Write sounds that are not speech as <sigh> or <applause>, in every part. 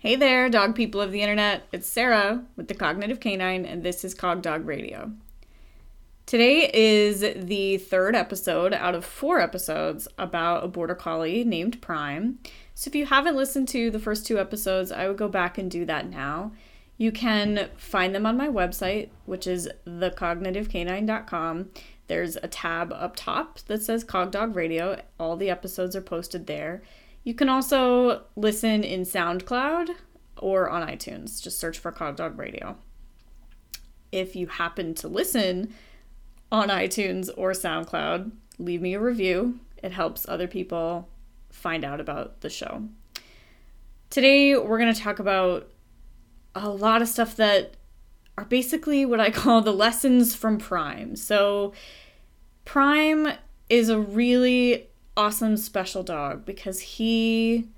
Hey there, dog people of the internet. It's Sarah with the Cognitive Canine, and this is Cog Dog Radio. Today is the third episode out of four episodes about a border collie named Prime. So if you haven't listened to the first two episodes, I would go back and do that now. You can find them on my website, which is thecognitivecanine.com. There's a tab up top that says Cog Dog Radio. All the episodes are posted there. You can also listen in SoundCloud or on iTunes. Just search for Cog Dog Radio. If you happen to listen on iTunes or SoundCloud, leave me a review. It helps other people find out about the show. Today, we're going to talk about a lot of stuff that are basically what I call the lessons from Prime. So, Prime is a really awesome special dog because he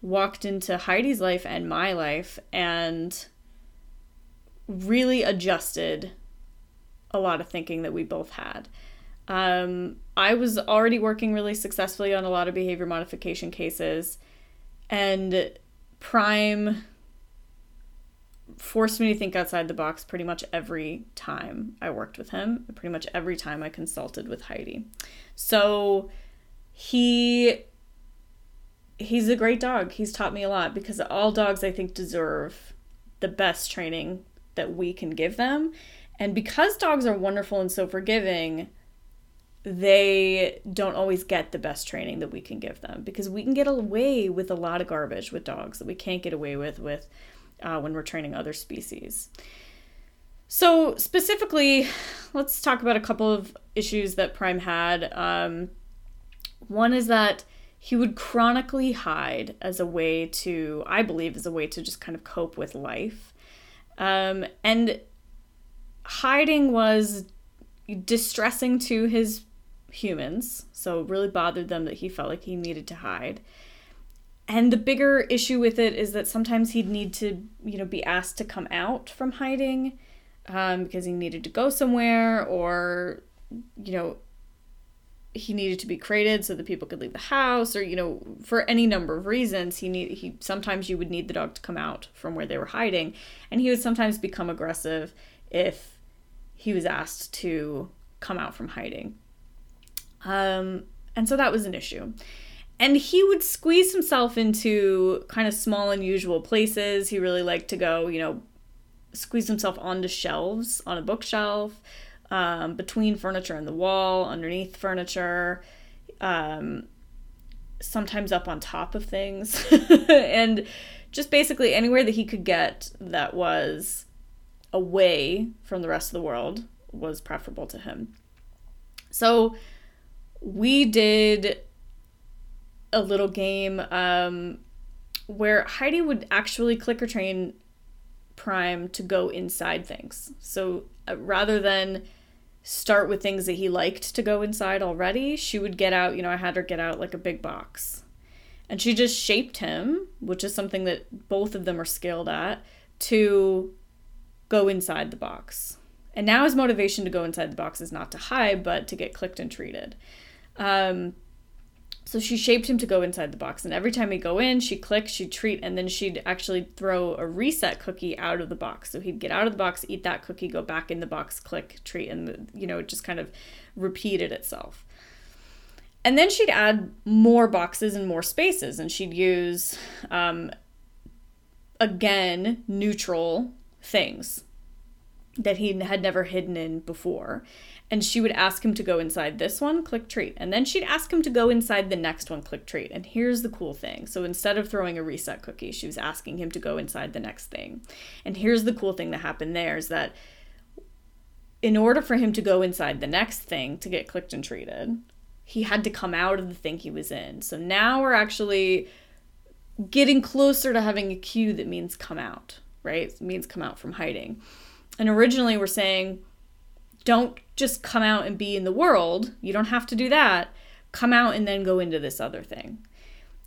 walked into Heidi's life and my life and really adjusted a lot of thinking that we both had. Um, I was already working really successfully on a lot of behavior modification cases, and Prime forced me to think outside the box pretty much every time I worked with him, pretty much every time I consulted with Heidi. So, he he's a great dog. He's taught me a lot because all dogs I think deserve the best training that we can give them. And because dogs are wonderful and so forgiving, they don't always get the best training that we can give them because we can get away with a lot of garbage with dogs that we can't get away with with uh, when we're training other species. So specifically, let's talk about a couple of issues that Prime had. Um, one is that he would chronically hide as a way to, I believe, as a way to just kind of cope with life. Um, and hiding was distressing to his humans, so it really bothered them that he felt like he needed to hide. And the bigger issue with it is that sometimes he'd need to, you know, be asked to come out from hiding um, because he needed to go somewhere or, you know, he needed to be crated so that people could leave the house or you know for any number of reasons he need he sometimes you would need the dog to come out from where they were hiding. And he would sometimes become aggressive if he was asked to come out from hiding. Um and so that was an issue. And he would squeeze himself into kind of small unusual places. He really liked to go you know squeeze himself onto shelves on a bookshelf um, between furniture and the wall, underneath furniture, um, sometimes up on top of things, <laughs> and just basically anywhere that he could get that was away from the rest of the world was preferable to him. So we did a little game um, where Heidi would actually clicker train Prime to go inside things. So uh, rather than start with things that he liked to go inside already, she would get out, you know, I had her get out like a big box. And she just shaped him, which is something that both of them are skilled at, to go inside the box. And now his motivation to go inside the box is not to hide, but to get clicked and treated. Um, so she shaped him to go inside the box. And every time he'd go in, she'd click, she'd treat, and then she'd actually throw a reset cookie out of the box. So he'd get out of the box, eat that cookie, go back in the box, click, treat, and, you know, it just kind of repeated itself. And then she'd add more boxes and more spaces, and she'd use, um, again, neutral things that he had never hidden in before and she would ask him to go inside this one, click treat. And then she'd ask him to go inside the next one, click treat. And here's the cool thing. So instead of throwing a reset cookie, she was asking him to go inside the next thing. And here's the cool thing that happened there is that in order for him to go inside the next thing to get clicked and treated, he had to come out of the thing he was in. So now we're actually getting closer to having a cue that means come out, right? It means come out from hiding. And originally we're saying, don't just come out and be in the world. You don't have to do that. Come out and then go into this other thing.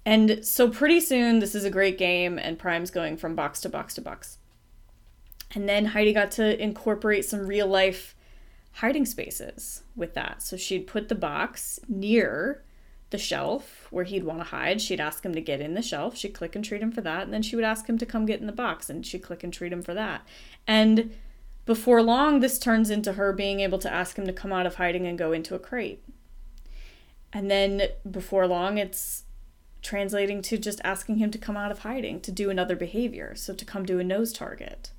And so pretty soon, this is a great game, and Prime's going from box to box to box. And then Heidi got to incorporate some real life hiding spaces with that. So she'd put the box near the shelf where he'd want to hide. She'd ask him to get in the shelf. She'd click and treat him for that. And then she would ask him to come get in the box and she'd click and treat him for that. And before long, this turns into her being able to ask him to come out of hiding and go into a crate. And then before long, it's translating to just asking him to come out of hiding to do another behavior. So to come to a nose target.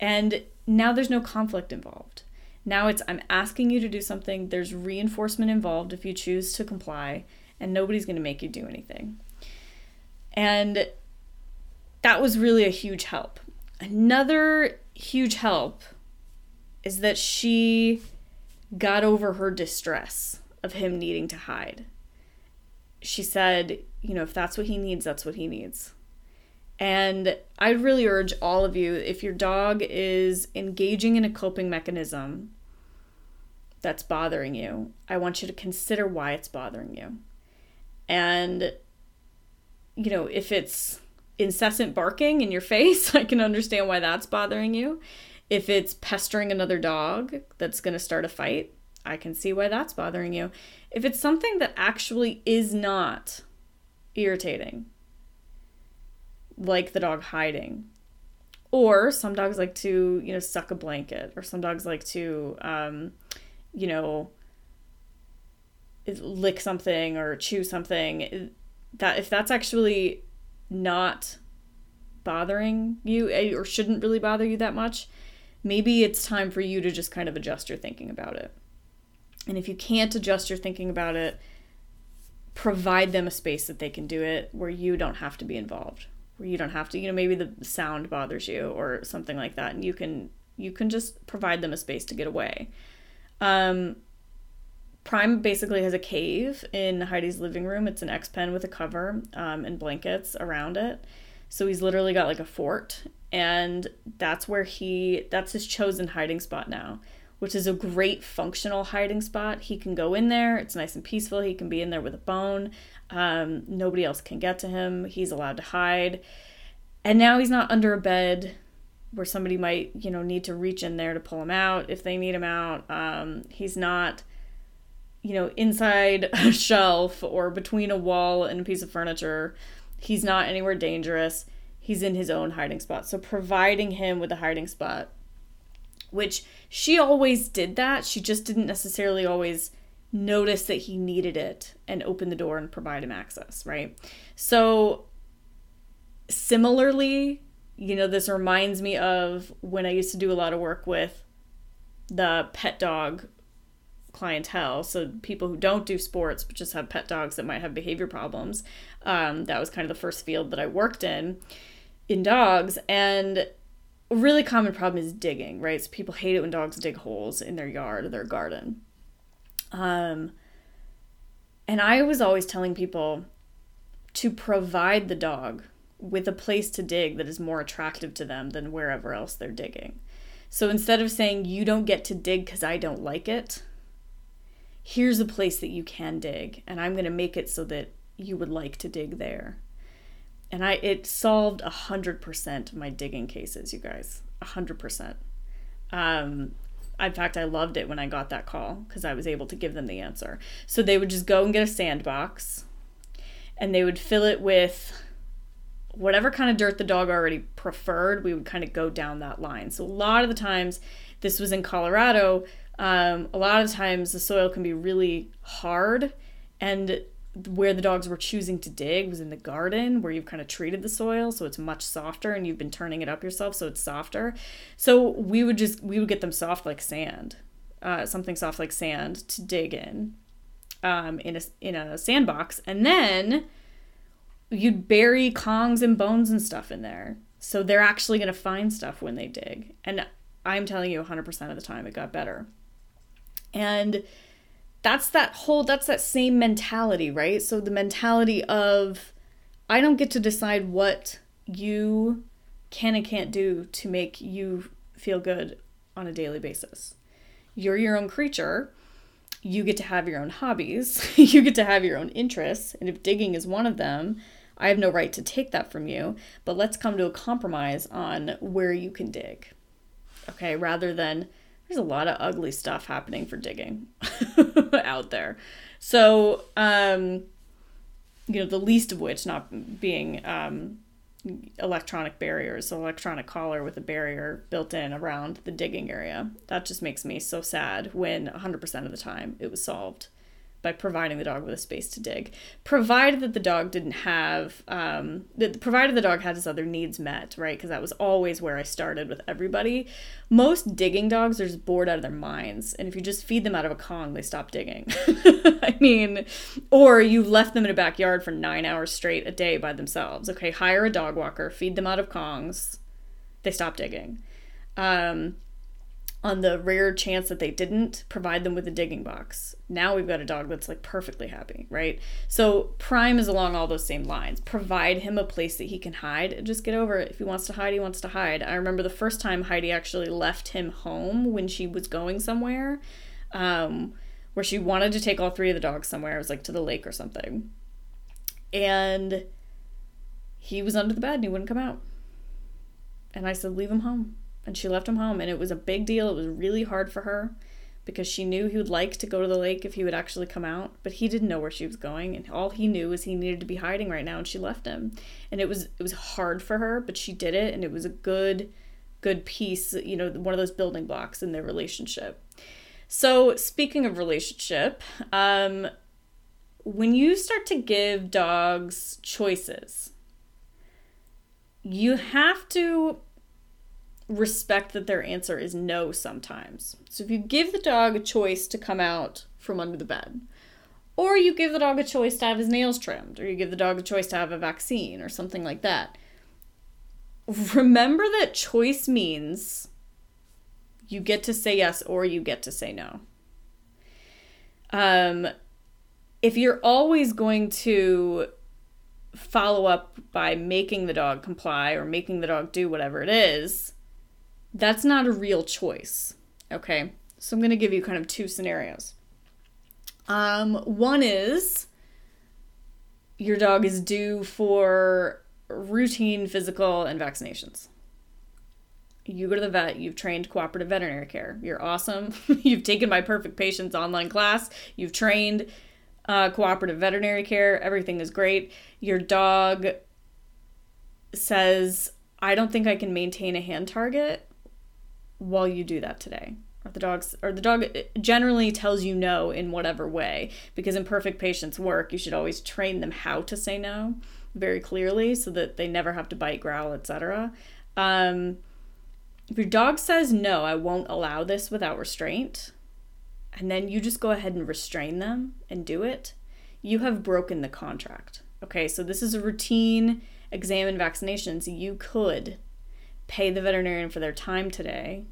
And now there's no conflict involved. Now it's I'm asking you to do something, there's reinforcement involved if you choose to comply, and nobody's going to make you do anything. And that was really a huge help. Another huge help is that she got over her distress of him needing to hide. She said, you know, if that's what he needs, that's what he needs. And I'd really urge all of you if your dog is engaging in a coping mechanism that's bothering you, I want you to consider why it's bothering you. And, you know, if it's incessant barking in your <laughs> face, I can understand why that's bothering you. If it's pestering another dog that's going to start a fight, I can see why that's bothering you. If it's something that actually is not irritating, like the dog hiding, or some dogs like to, you know, suck a blanket, or some dogs like to, um, you know, lick something or chew something, that if that's actually not bothering you eh, or shouldn't really bother you that much, maybe it's time for you to just kind of adjust your thinking about it. And if you can't adjust your thinking about it, provide them a space that they can do it where you don't have to be involved. Where you don't have to, you know, maybe the sound bothers you or something like that and you can you can just provide them a space to get away. Um, Prime basically has a cave in Heidi's living room. It's an X pen with a cover um, and blankets around it. So he's literally got like a fort, and that's where he that's his chosen hiding spot now, which is a great functional hiding spot. He can go in there. It's nice and peaceful. He can be in there with a bone. Um, nobody else can get to him. He's allowed to hide, and now he's not under a bed where somebody might you know need to reach in there to pull him out if they need him out um, he's not you know inside <laughs> a shelf or between a wall and a piece of furniture he's not anywhere dangerous. He's in his own hiding spot. So providing him with a hiding spot which she always did that. She just didn't necessarily always notice that he needed it and open the door and provide him access right? So similarly you know, this reminds me of when I used to do a lot of work with the pet dog clientele. So people who don't do sports but just have pet dogs that might have behavior problems. Um, that was kind of the first field that I worked in in dogs. And a really common problem is digging, right? So people hate it when dogs dig holes in their yard or their garden. Um, and I was always telling people to provide the dog with a place to dig that is more attractive to them than wherever else they're digging. So instead of saying, you don't get to dig because I don't like it, here's a place that you can dig, and I'm going to make it so that you would like to dig there. And I it solved a hundred percent of my digging cases, you guys. A hundred percent. Um in fact, I loved it when I got that call because I was able to give them the answer. So they would just go and get a sandbox and they would fill it with whatever kind of dirt the dog already preferred, we would kind of go down that line. So a lot of the times, this was in Colorado. Um, a lot of times the soil can be really hard, and where the dogs were choosing to dig was in the garden where you've kind of treated the soil so it's much softer and you've been turning it up yourself so it's softer so we would just we would get them soft like sand uh, something soft like sand to dig in um, in a in a sandbox and then you'd bury kongs and bones and stuff in there. So they're actually going to find stuff when they dig. And I'm telling you 100% of the time it got better. And that's that whole that's that same mentality, right? So the mentality of I don't get to decide what you can and can't do to make you feel good on a daily basis. You're your own creature. You get to have your own hobbies. <laughs> you get to have your own interests. And if digging is one of them, I have no right to take that from you, but let's come to a compromise on where you can dig. Okay, rather than there's a lot of ugly stuff happening for digging <laughs> out there. So, um, you know, the least of which not being um, electronic barriers, electronic collar with a barrier built in around the digging area. That just makes me so sad when 100% of the time it was solved by providing the dog with a space to dig, provided that the dog didn't have, um, that provided the dog had his other needs met, right? Because that was always where I started with everybody. Most digging dogs are just bored out of their minds, and if you just feed them out of a Kong, they stop digging. <laughs> I mean, or you left them in a backyard for nine hours straight a day by themselves. Okay, hire a dog walker, feed them out of Kongs, they stop digging. Um, on the rare chance that they didn't, provide them with a digging box. Now we've got a dog that's like perfectly happy, right? So Prime is along all those same lines. Provide him a place that he can hide and just get over it. If he wants to hide, he wants to hide. I remember the first time Heidi actually left him home when she was going somewhere, um, where she wanted to take all three of the dogs somewhere. It was like to the lake or something. And he was under the bed and he wouldn't come out. And I said, leave him home and she left him home and it was a big deal. It was really hard for her because she knew he would like to go to the lake if he would actually come out, but he didn't know where she was going and all he knew was he needed to be hiding right now and she left him. And it was it was hard for her, but she did it and it was a good good piece, you know, one of those building blocks in their relationship. So, speaking of relationship, um when you start to give dogs choices, you have to respect that their answer is no sometimes. So if you give the dog a choice to come out from under the bed, or you give the dog a choice to have his nails trimmed, or you give the dog a choice to have a vaccine or something like that, remember that choice means you get to say yes or you get to say no. Um, if you're always going to follow up by making the dog comply or making the dog do whatever it is, that's not a real choice. Okay, so I'm going to give you kind of two scenarios. Um, one is your dog is due for routine physical and vaccinations. You go to the vet, you've trained cooperative veterinary care. You're awesome. <laughs> you've taken my perfect patients online class, you've trained uh, cooperative veterinary care. Everything is great. Your dog says, I don't think I can maintain a hand target while you do that today. Or the dog's or the dog generally tells you no in whatever way because in perfect patience work you should always train them how to say no very clearly so that they never have to bite growl etc um, if your dog says no i won't allow this without restraint and then you just go ahead and restrain them and do it you have broken the contract. Okay so this is a routine exam and vaccinations. You could pay the veterinarian for their time today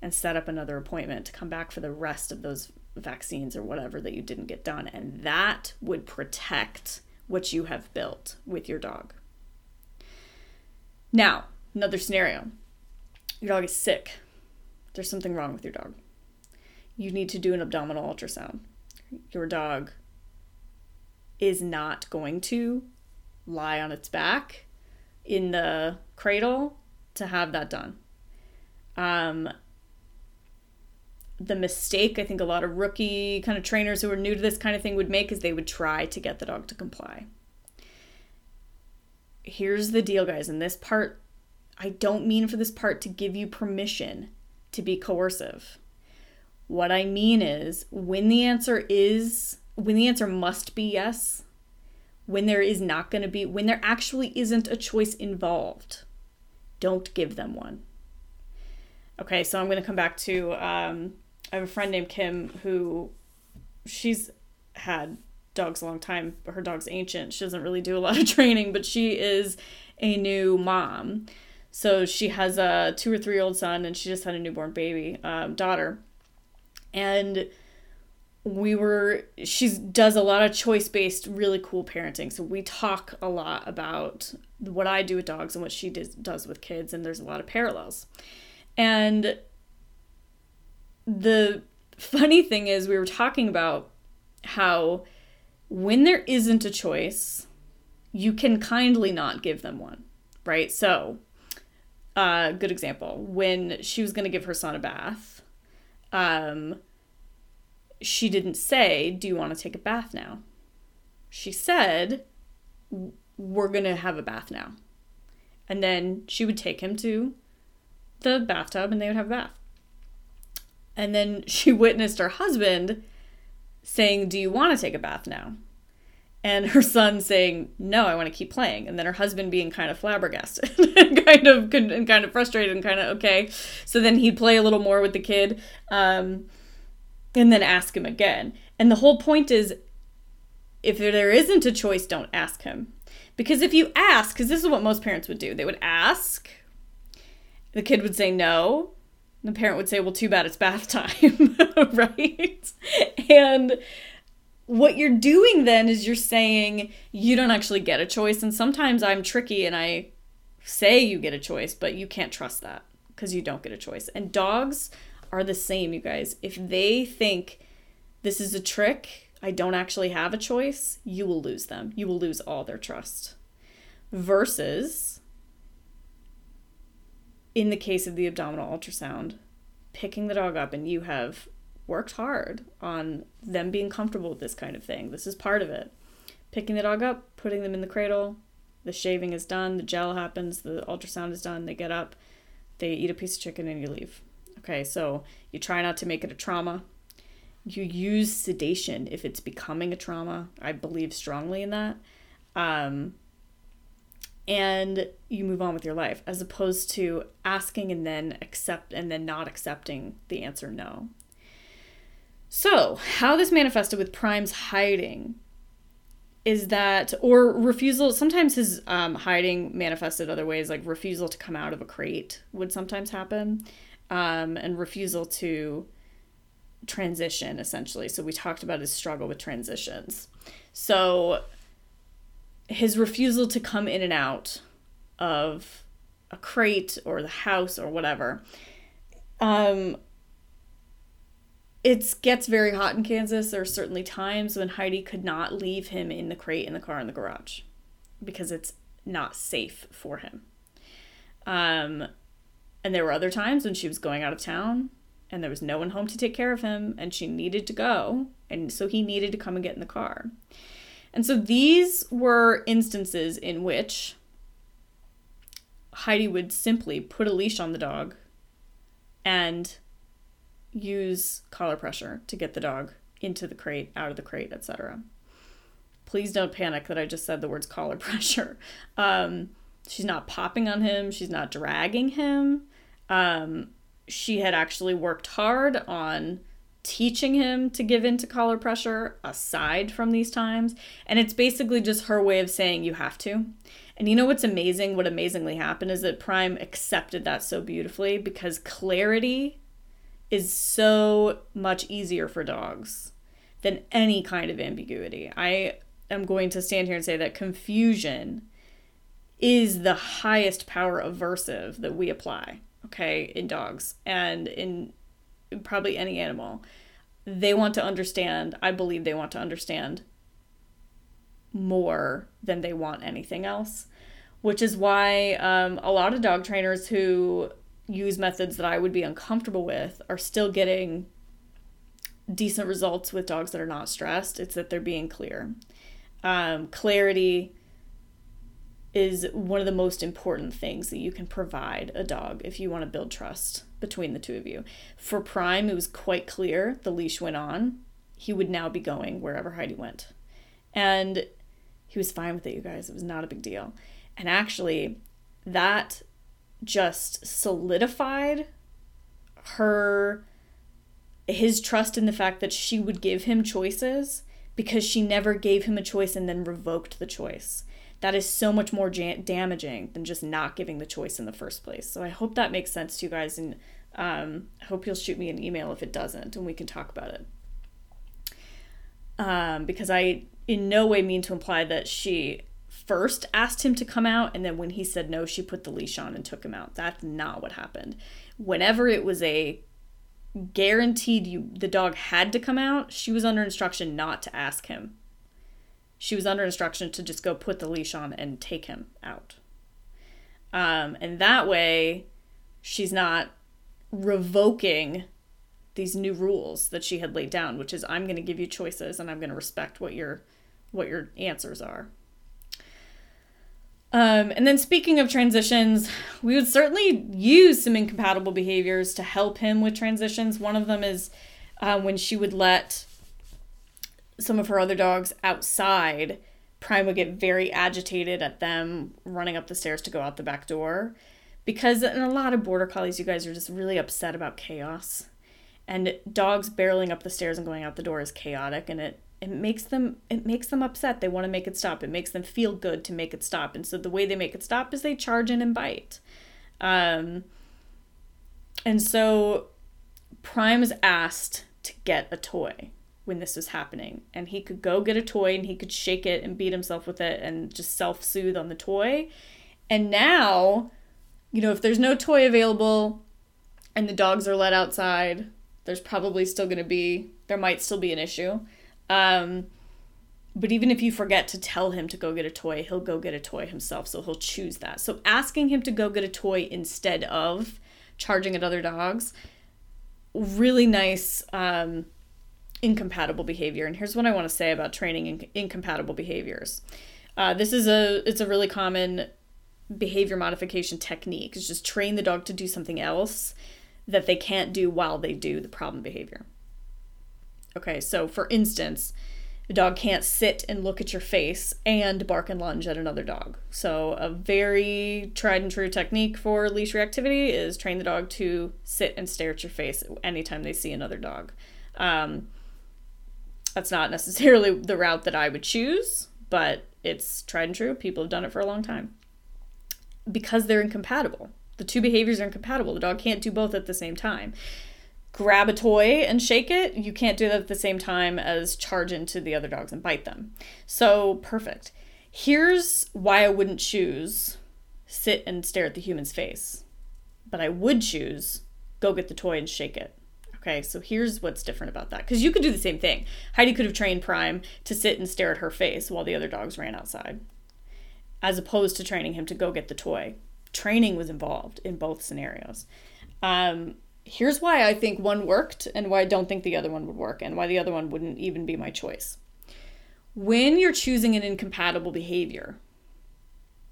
and set up another appointment to come back for the rest of those vaccines or whatever that you didn't get done. And that would protect what you have built with your dog. Now, another scenario your dog is sick. There's something wrong with your dog. You need to do an abdominal ultrasound. Your dog is not going to lie on its back in the cradle to have that done. Um, the mistake I think a lot of rookie kind of trainers who are new to this kind of thing would make is they would try to get the dog to comply. Here's the deal, guys. In this part, I don't mean for this part to give you permission to be coercive. What I mean is when the answer is, when the answer must be yes, when there is not going to be, when there actually isn't a choice involved don't give them one. Okay, so I'm going to come back to um, I have a friend named Kim who she's had dogs a long time, but her dog's ancient. She doesn't really do a lot of <laughs> training, but she is a new mom. So she has a two or three year old son, and she just had a newborn baby um, daughter. And we were she does a lot of choice based really cool parenting. So we talk a lot about what i do with dogs and what she does, does with kids and there's a lot of parallels. And the funny thing is we were talking about how when there isn't a choice you can kindly not give them one right? So uh good example. When she was going to give her son a bath um she didn't say, Do you want to take a bath now? She said, we're going to have a bath now. And then she would take him to the bathtub and they would have a bath. And then <laughs> she witnessed her husband saying, Do you want to take a bath now? And her son saying, No, I want to keep playing. And then her husband being kind of flabbergasted <laughs> kind of and kind of frustrated and kind of okay. So then he'd play a little more with the kid um, and then ask him again. And the whole point is if there isn't a choice, don't ask him. Because if you ask, because this is what most parents would do, they would ask, the kid would say no, the parent would say, well, too bad it's bath time, <laughs> right? And what you're doing then is you're saying you don't actually get a choice. And sometimes I'm tricky and I say you get a choice, but you can't trust that because you don't get a choice. And dogs are the same, you guys. If they think this is a trick, I don't actually have a choice, you will lose them. You will lose all their trust. Versus, in the case of the abdominal ultrasound, picking the dog up and you have worked hard on them being comfortable with this kind of thing. This is part of it. Picking the dog up, putting them in the cradle, the shaving is done, the gel happens, the ultrasound is done, they get up, they eat a piece of chicken, and you leave. Okay, so you try not to make it a trauma you use sedation if it's becoming a trauma. I believe strongly in that. Um, and you move on with your life as opposed to asking and then accept and then not accepting the answer no. So, how this manifested with Prime's hiding is that, or refusal, sometimes his um, hiding manifested other ways, like refusal to come out of a crate would sometimes happen, um, and refusal to transition essentially. So we talked about his struggle with transitions. So his refusal to come in and out of a crate or the house or whatever. Um it gets very hot in Kansas. There are certainly times when Heidi could not leave him in the crate in the car in the garage because it's not safe for him. Um, and there were other times when she was going out of town and there was no one home to take care of him and she needed to go. And so he needed to come and get in the car. And so these were instances in which heidi would simply put a leash on the dog and use collar pressure to get the dog into the crate out of the crate etc please don't panic that i just said the words collar <laughs> pressure. Um, she's not popping on him. She's not dragging him um, she had actually worked hard on teaching him to give in to collar pressure aside from these times. And it's basically just her way of saying you have to. And you know what's amazing? What amazingly happened is that Prime accepted that so beautifully because clarity is so much easier for dogs than any kind of ambiguity. I am going to stand here and say that confusion is the highest power aversive that we apply okay, in dogs and in probably any animal. They want to understand, I believe they want to understand more than they want anything else, which is why um, a lot of dog trainers who use methods that I would be uncomfortable with are still getting decent results with dogs that are not stressed. It's that they're being clear. Um, clarity is one of the most important things that you can provide a dog if you want to build trust between the two of you. For Prime, it was quite clear the leash went on. He would now be going wherever Heidi went. And he was fine with it, you guys. It was not a big deal. And actually, that just solidified her his trust in the fact that she would give him choices because she never gave him a choice and then revoked the choice that is so much more jam- damaging than just not giving the choice in the first place. So I hope that makes sense to you guys, and um, I hope you'll shoot me an email if it doesn't, and we can talk about it. Um, because I in no way mean to imply that she first asked him to come out, and then when he said no, she put the leash on and took him out. That's not what happened. Whenever it was a guaranteed you the dog had to come out, she was under instruction not to ask him she was under instruction to just go put the leash on and take him out. Um, and that way, she's not revoking these new rules that she had laid down, which is I'm going to give you choices and I'm going to respect what your what your answers are. Um, and then speaking of transitions, we would certainly use some incompatible behaviors to help him with transitions. One of them is uh, when she would let some of her other dogs outside, Prime would get very agitated at them running up the stairs to go out the back door. Because in a lot of border collies, you guys are just really upset about chaos. And dogs barreling up the stairs and going out the door is chaotic and it it makes them it makes them upset. They want to make it stop. It makes them feel good to make it stop. And so the way they make it stop is they charge in and bite. Um, and so Prime is asked to get a toy when this was happening. And he could go get a toy and he could shake it and beat himself with it and just self soothe on the toy. And now, you know, if there's no toy available and the dogs are let outside, there's probably still going to be, there might still be an issue. Um, but even if you forget to tell him to go get a toy, he'll go get a toy himself. So he'll choose that. So asking him to go get a toy instead of charging at other dogs, really nice um, incompatible behavior. And here's what I want to say about training in- incompatible behaviors. Uh, this is a it's a really common behavior modification technique. Is just train the dog to do something else that they can't do while they do the problem behavior. Okay, so for instance, a dog can't sit and look at your face and bark and lunge at another dog. So, a very tried and true technique for leash reactivity is train the dog to sit and stare at your face anytime they see another dog. Um, that's not necessarily the route that I would choose, but it's tried and true. People have done it for a long time because they're incompatible. The two behaviors are incompatible. The dog can't do both at the same time grab a toy and shake it, you can't do that at the same time as charge into the other dogs and bite them. So, perfect. Here's why I wouldn't choose sit and stare at the human's face, but I would choose go get the toy and shake it. Okay, so here's what's different about that. Because you could do the same thing. Heidi could have trained Prime to sit and stare at her face while the other dogs ran outside, as opposed to training him to go get the toy. Training was involved in both scenarios. Um, here's why I think one worked and why I don't think the other one would work and why the other one wouldn't even be my choice. When you're choosing an incompatible behavior,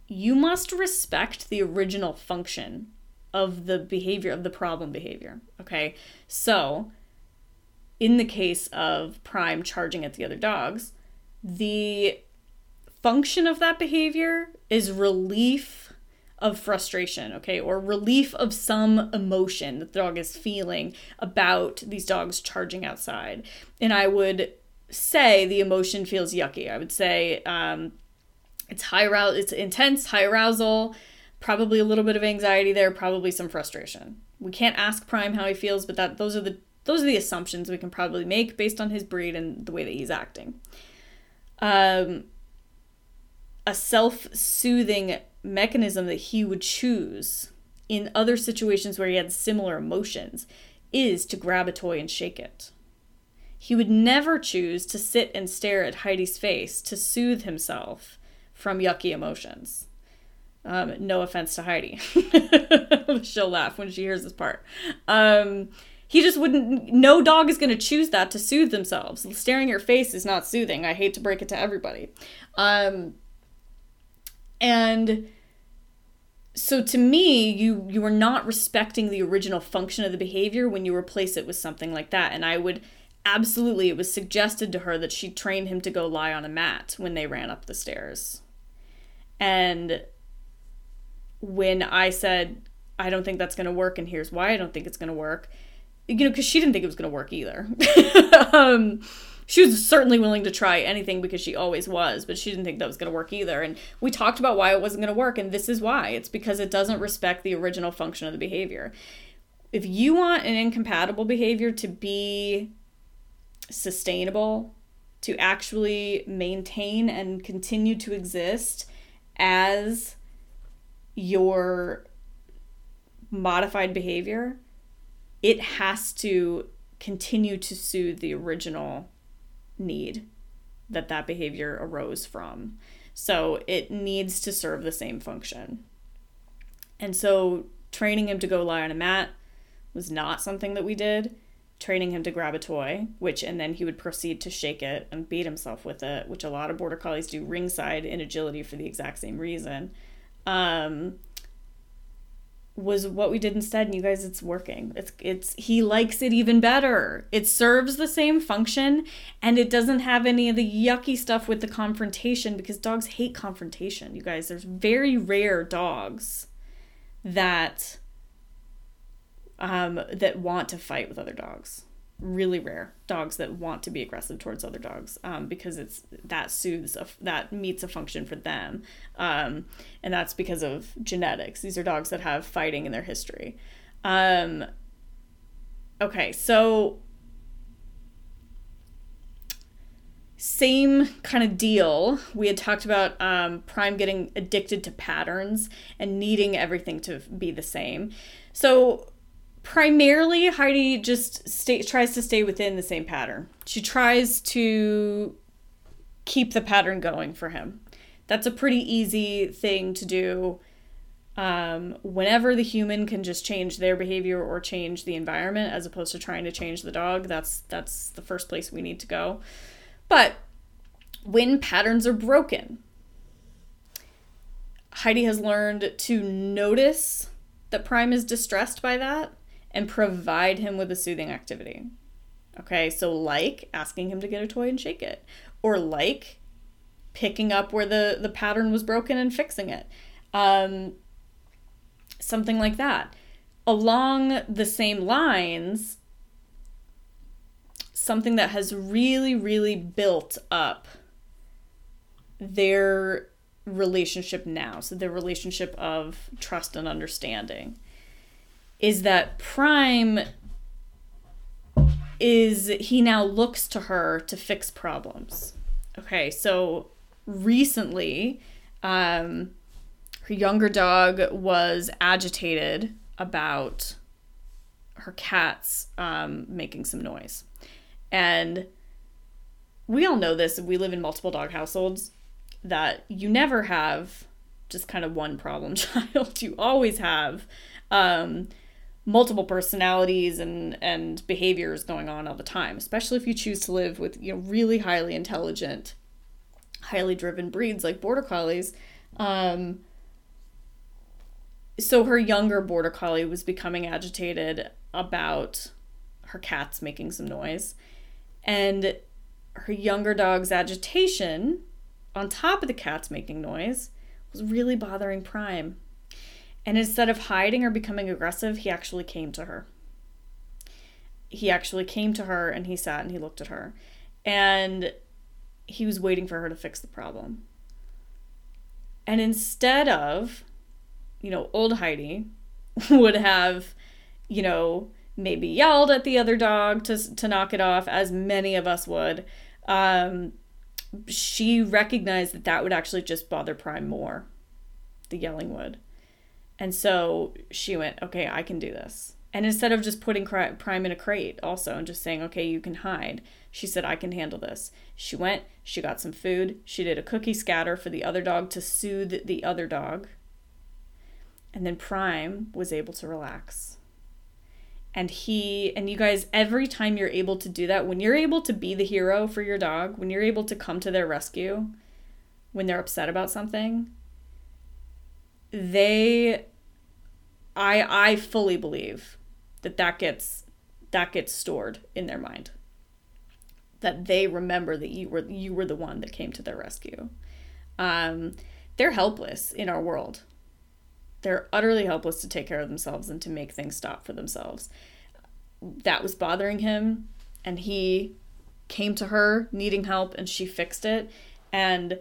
you must respect the original function of the behavior of the problem behavior. Okay. So, in the case of Prime charging at the other dogs, the function of that behavior is relief of frustration, okay, or relief of some emotion that the dog is feeling about these dogs charging outside. And I would say the emotion feels yucky. I would say um, it's high arousal, it's intense, high arousal, probably a little bit of anxiety there, probably some frustration. We can't ask Prime how he feels, but that those are the those are the assumptions we can probably make based on his breed and the way that he's acting. Um, a self-soothing mechanism that he would choose in other situations where he had similar emotions is to grab a toy and shake it. He would never choose to sit and stare at Heidi's face to soothe himself from yucky emotions. Um, no offense to Heidi. <laughs> She'll laugh when she hears this part. Um, he just wouldn't, no dog is going to choose that to soothe themselves. Staring at your face is not soothing. I hate to break it to everybody. Um, and so to me you you are not respecting the original function of the behavior when you replace it with something like that and i would absolutely it was suggested to her that she train him to go lie on a mat when they ran up the stairs and when i said i don't think that's going to work and here's why i don't think it's going to work you know because she didn't think it was going to work either <laughs> um, she was certainly willing to try anything because she always was, but she didn't think that was going to work either. And we talked about why it wasn't going to work, and this is why. It's because it doesn't respect the original function of the behavior. If you want an incompatible behavior to be sustainable, to actually maintain and continue to exist as your modified behavior, it has to continue to soothe the original need that that behavior arose from. So it needs to serve the same function. And so training him to go lie on a mat was not something that we did. Training him to grab a toy, which, and then he would proceed to shake it and beat himself with it, which a lot of border collies do ringside in agility for the exact same reason. Um, was what we did instead and you guys it's working. It's it's he likes it even better. It serves the same function and it doesn't have any of the yucky stuff with the confrontation because dogs hate confrontation you guys. There's very rare dogs that um that want to fight with other dogs really rare dogs that want to be aggressive towards other dogs um, because it's that soothes a, that meets a function for them um, and that's because of genetics. These are dogs that have fighting in their history. Um, okay so same kind of deal. We had talked about um, prime getting addicted to patterns and needing everything to be the same. So primarily Heidi just stay, tries to stay within the same pattern. She tries to keep the pattern going for him. That's a pretty easy thing to do. Um, whenever the human can just change their behavior or change the environment as opposed to trying to change the dog, that's that's the first place we need to go. But when patterns are broken, Heidi has learned to notice that Prime is distressed by that and provide him with a soothing activity. Okay, so like asking him to get a toy and shake it, or like picking up where the, the pattern was broken and fixing it. Um, something like that. Along the same lines, something that has really, really built up their relationship now. So, their relationship of trust and understanding is that Prime is he now looks to her to fix problems. Okay, so recently, um, her younger dog was agitated about her cats um, making some noise. And we all know this, we live in multiple dog households, that you never have just kind of one problem <laughs> child. You always have um, multiple personalities and and behaviors going on all the time especially if you choose to live with you know really highly intelligent highly driven breeds like border collies. Um, so her younger border collie was becoming agitated about her cats making some noise. And her younger dog's agitation on top of the cats making noise was really bothering prime and instead of hiding or becoming aggressive, he actually came to her. He actually came to her and he sat and he looked at her. And he was waiting for her to fix the problem. And instead of, you know, old Heidi <laughs> would have, you know, maybe yelled at the other dog to, to knock it off, as many of us would, um, she recognized that that would actually just bother Prime more. The yelling would. And so she went, okay, I can do this. And instead of just putting Prime in a crate also and just saying, okay, you can hide, she said, I can handle this. She went, she got some food, she did a cookie scatter for the other dog to soothe the other dog. And then Prime was able to relax. And he, and you guys, every time you're able to do that, when you're able to be the hero for your dog, when you're able to come to their rescue, when they're upset about something, they I I fully believe that that gets that gets stored in their mind. That they remember that you were you were the one that came to their rescue. Um, they're helpless in our world. They're utterly helpless to take care of themselves and to make things stop for themselves. That was bothering him, and he came to her needing help, and she fixed it. And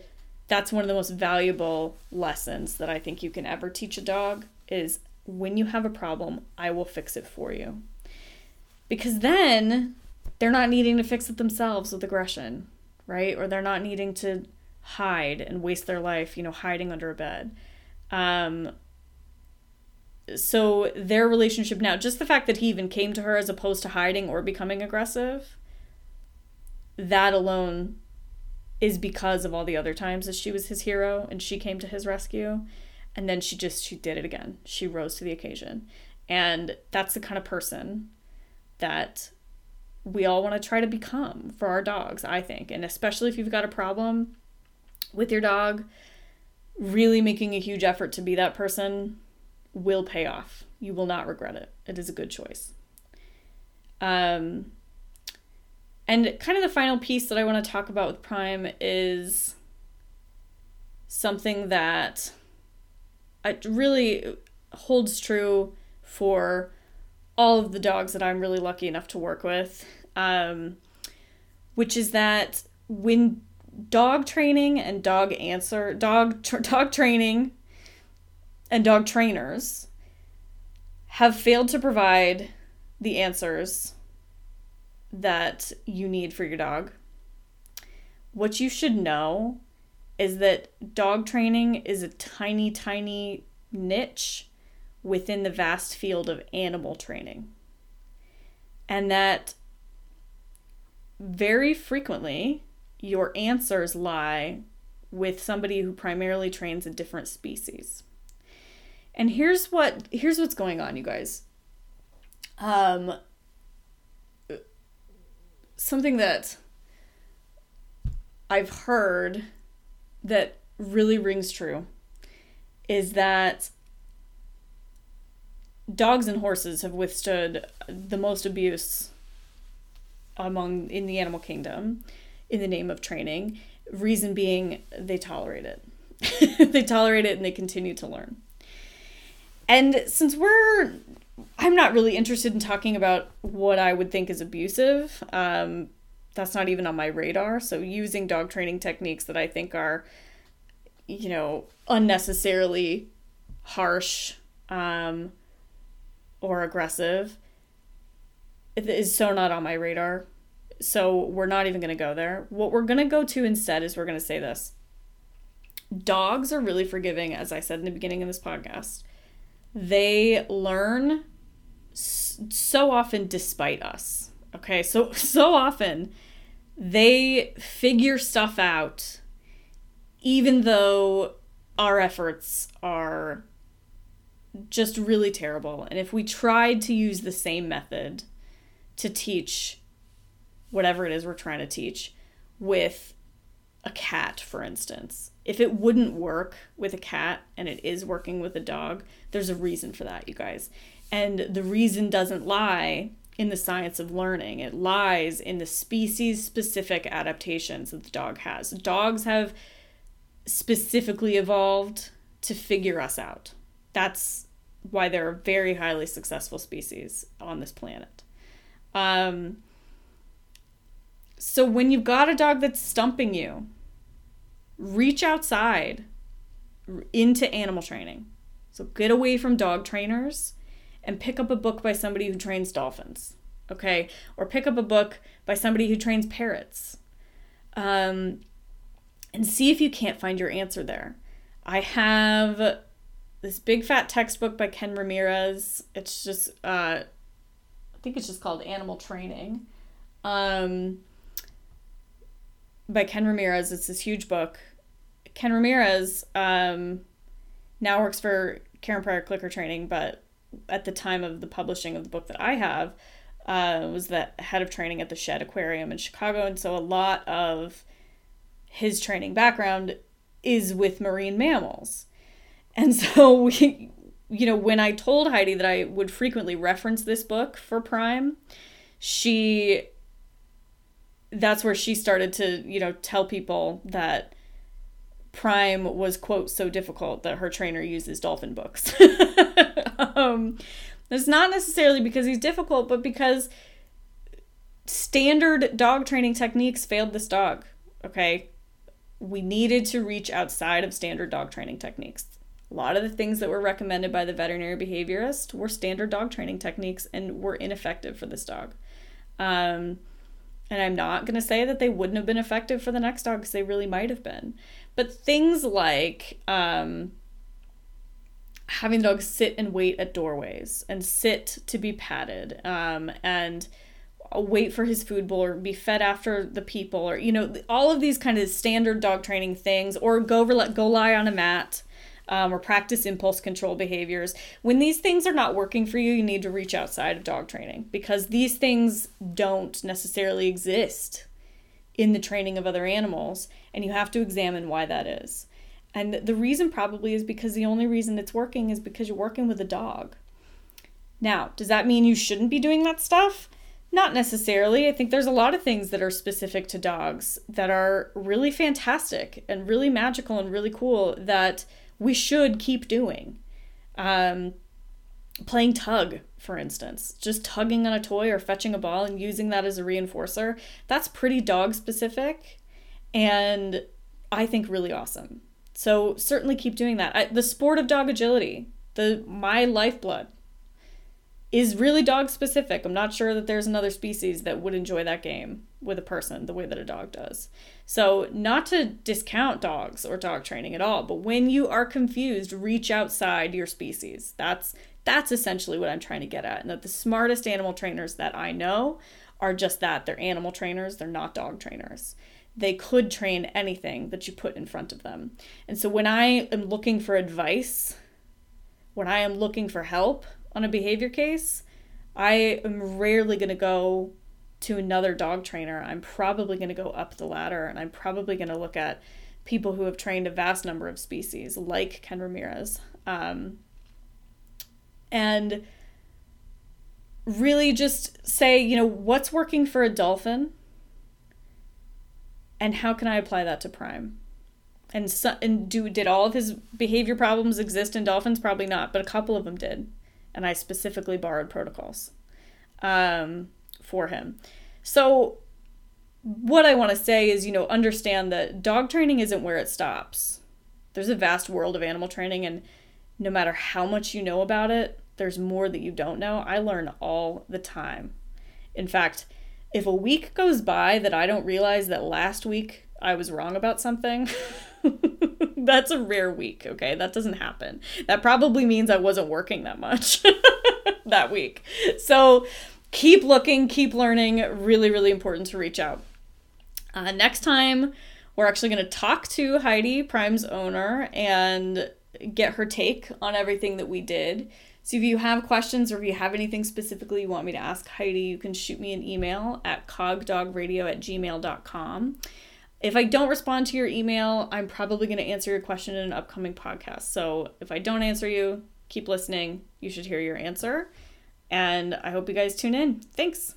that's one of the most valuable lessons that I think you can ever teach a dog is when you have a problem, I will fix it for you. Because then they're not needing to fix it themselves with aggression, right? Or they're not needing to hide and waste their life, you know, hiding under a bed. Um, so their relationship now, just the fact that he even came to her as opposed to hiding or becoming aggressive, that alone is because of all the other times that she was his hero and she came to his rescue and then she just she did it again she rose to the occasion and that's the kind of person that we all want to try to become for our dogs i think and especially if you've got a problem with your dog really making a huge effort to be that person will pay off. You will not regret it. It is a good choice. Um, and kind of the final piece that I want to talk about with Prime is something that it really holds true for all of the dogs that I'm really lucky enough to work with, um, which is that when dog training and dog answer dog tr- dog training and dog trainers have failed to provide the answers that you need for your dog. What you should know is that dog training is a tiny, tiny niche within the vast field of animal training. And that very frequently your answers lie with somebody who primarily trains a different species. And here's what here's what's going on, you guys. Um something that I've heard that really rings true is that dogs and horses have withstood the most abuse among in the animal kingdom in the name of training reason being they tolerate it. <laughs> They tolerate it and they continue to learn. And since we're i'm not really interested in talking about what i would think is abusive um, that's not even on my radar so using dog training techniques that i think are you know unnecessarily harsh um, or aggressive is so not on my radar. So we're not even going to go there. What we're going to go to instead is we're going to say this. Dogs are really forgiving, as I said in the beginning of this podcast. They learn so often despite us. Okay, so <laughs> so often they figure stuff out even though our efforts are just really terrible. And if we tried to use the same method to teach whatever it is we're trying to teach with a cat, for instance, if it wouldn't work with a cat and it is working with a dog, there's a reason for that, you guys. And the reason doesn't lie in the science of learning, it lies in the species specific adaptations that the dog has. Dogs have specifically evolved to figure us out. That's why they're a very highly successful species on this planet. Um, so when you've got a dog that's stumping you, reach outside into animal training. So get away from dog trainers and pick up a book by somebody who trains dolphins, okay? Or pick up a book by somebody who trains parrots. Um, and see if you can't find your answer there. I have this big fat textbook by Ken Ramirez. It's just uh, I think it's just called Animal Training. Um, by Ken Ramirez. It's this huge book. Ken Ramirez um, now works for Karen Pryor Clicker Training, but at the time of the publishing of the book that I have, uh, was the head of training at the Shedd Aquarium in Chicago, and so a lot of his training background is with marine mammals. And so <laughs> we you know, when I told Heidi that I would frequently reference this book for Prime, she that's where she started to, you know, tell people that Prime was quote so difficult that her trainer uses dolphin books. <laughs> <laughs> um, it's not necessarily because he's difficult, but because standard dog training techniques failed this dog. Okay, we needed to reach outside of standard dog training techniques. A lot of the things that were recommended by the veterinary behaviorist were standard dog training techniques and were ineffective for this dog. Um, and I'm not going to say that they wouldn't have been effective for the next dog because they really might have been. But things like um, having the dog sit and wait at doorways and sit to be patted um, and wait for his food bowl or be fed after the people or you know all of these kind of standard dog training things or go go lie on a mat um, or practice impulse control behaviors. When these things are not working for you, you need to reach outside of dog training because these things don't necessarily exist in the training of other animals, and you have to examine why that is. And the reason probably is because the only reason it's working is because you're working with a dog. Now, does that mean you shouldn't be doing that stuff? Not necessarily. I think there's a lot of things that are specific to dogs that are really fantastic and really magical and really cool that we should keep doing. Um, playing tug, for instance, just tugging on a toy or fetching a ball and using that as a reinforcer, that's pretty dog specific and I think really awesome. So certainly keep doing that. I, the sport of dog agility, the my lifeblood, is really dog specific. I'm not sure that there's another species that would enjoy that game with a person the way that a dog does. So, not to discount dogs or dog training at all, but when you are confused, reach outside your species. That's that's essentially what I'm trying to get at. And that the smartest animal trainers that I know are just that. They're animal trainers, they're not dog trainers they could train anything that you put in front of them. And so when I am looking for advice, when I am looking for help on a behavior case, I am rarely going to go to another dog trainer. I'm probably going to go up the ladder and I'm probably going to look at people who have trained a vast number of species, like Ken Ramirez. Um, and really just say, you know, what's working for a dolphin? And how can I apply that to Prime? And so, and do did all of his behavior problems exist in dolphins? Probably not, but a couple of them did, and I specifically borrowed protocols um, for him. So, what I want to say is, you know, understand that dog training isn't where it stops. There's a vast world of animal training, and no matter how much you know about it, there's more that you don't know. I learn all the time. In fact, if a week goes by that I don't realize that last week I was wrong about something, <laughs> that's a rare week, okay? That doesn't happen. That probably means I wasn't working that much <laughs> that week. So keep looking, keep learning. Really, really important to reach out. Uh, next time, we're actually going to talk to Heidi, Prime's owner, and get her take on everything that we did. So if you have questions or if you have anything specifically you want me to ask Heidi, you can shoot me an email at cogdogradio at gmail.com. If I don't respond to your email, I'm probably going to answer your question in an upcoming podcast. So if I don't answer you, keep listening. You should hear your answer. And I hope you guys tune in. Thanks.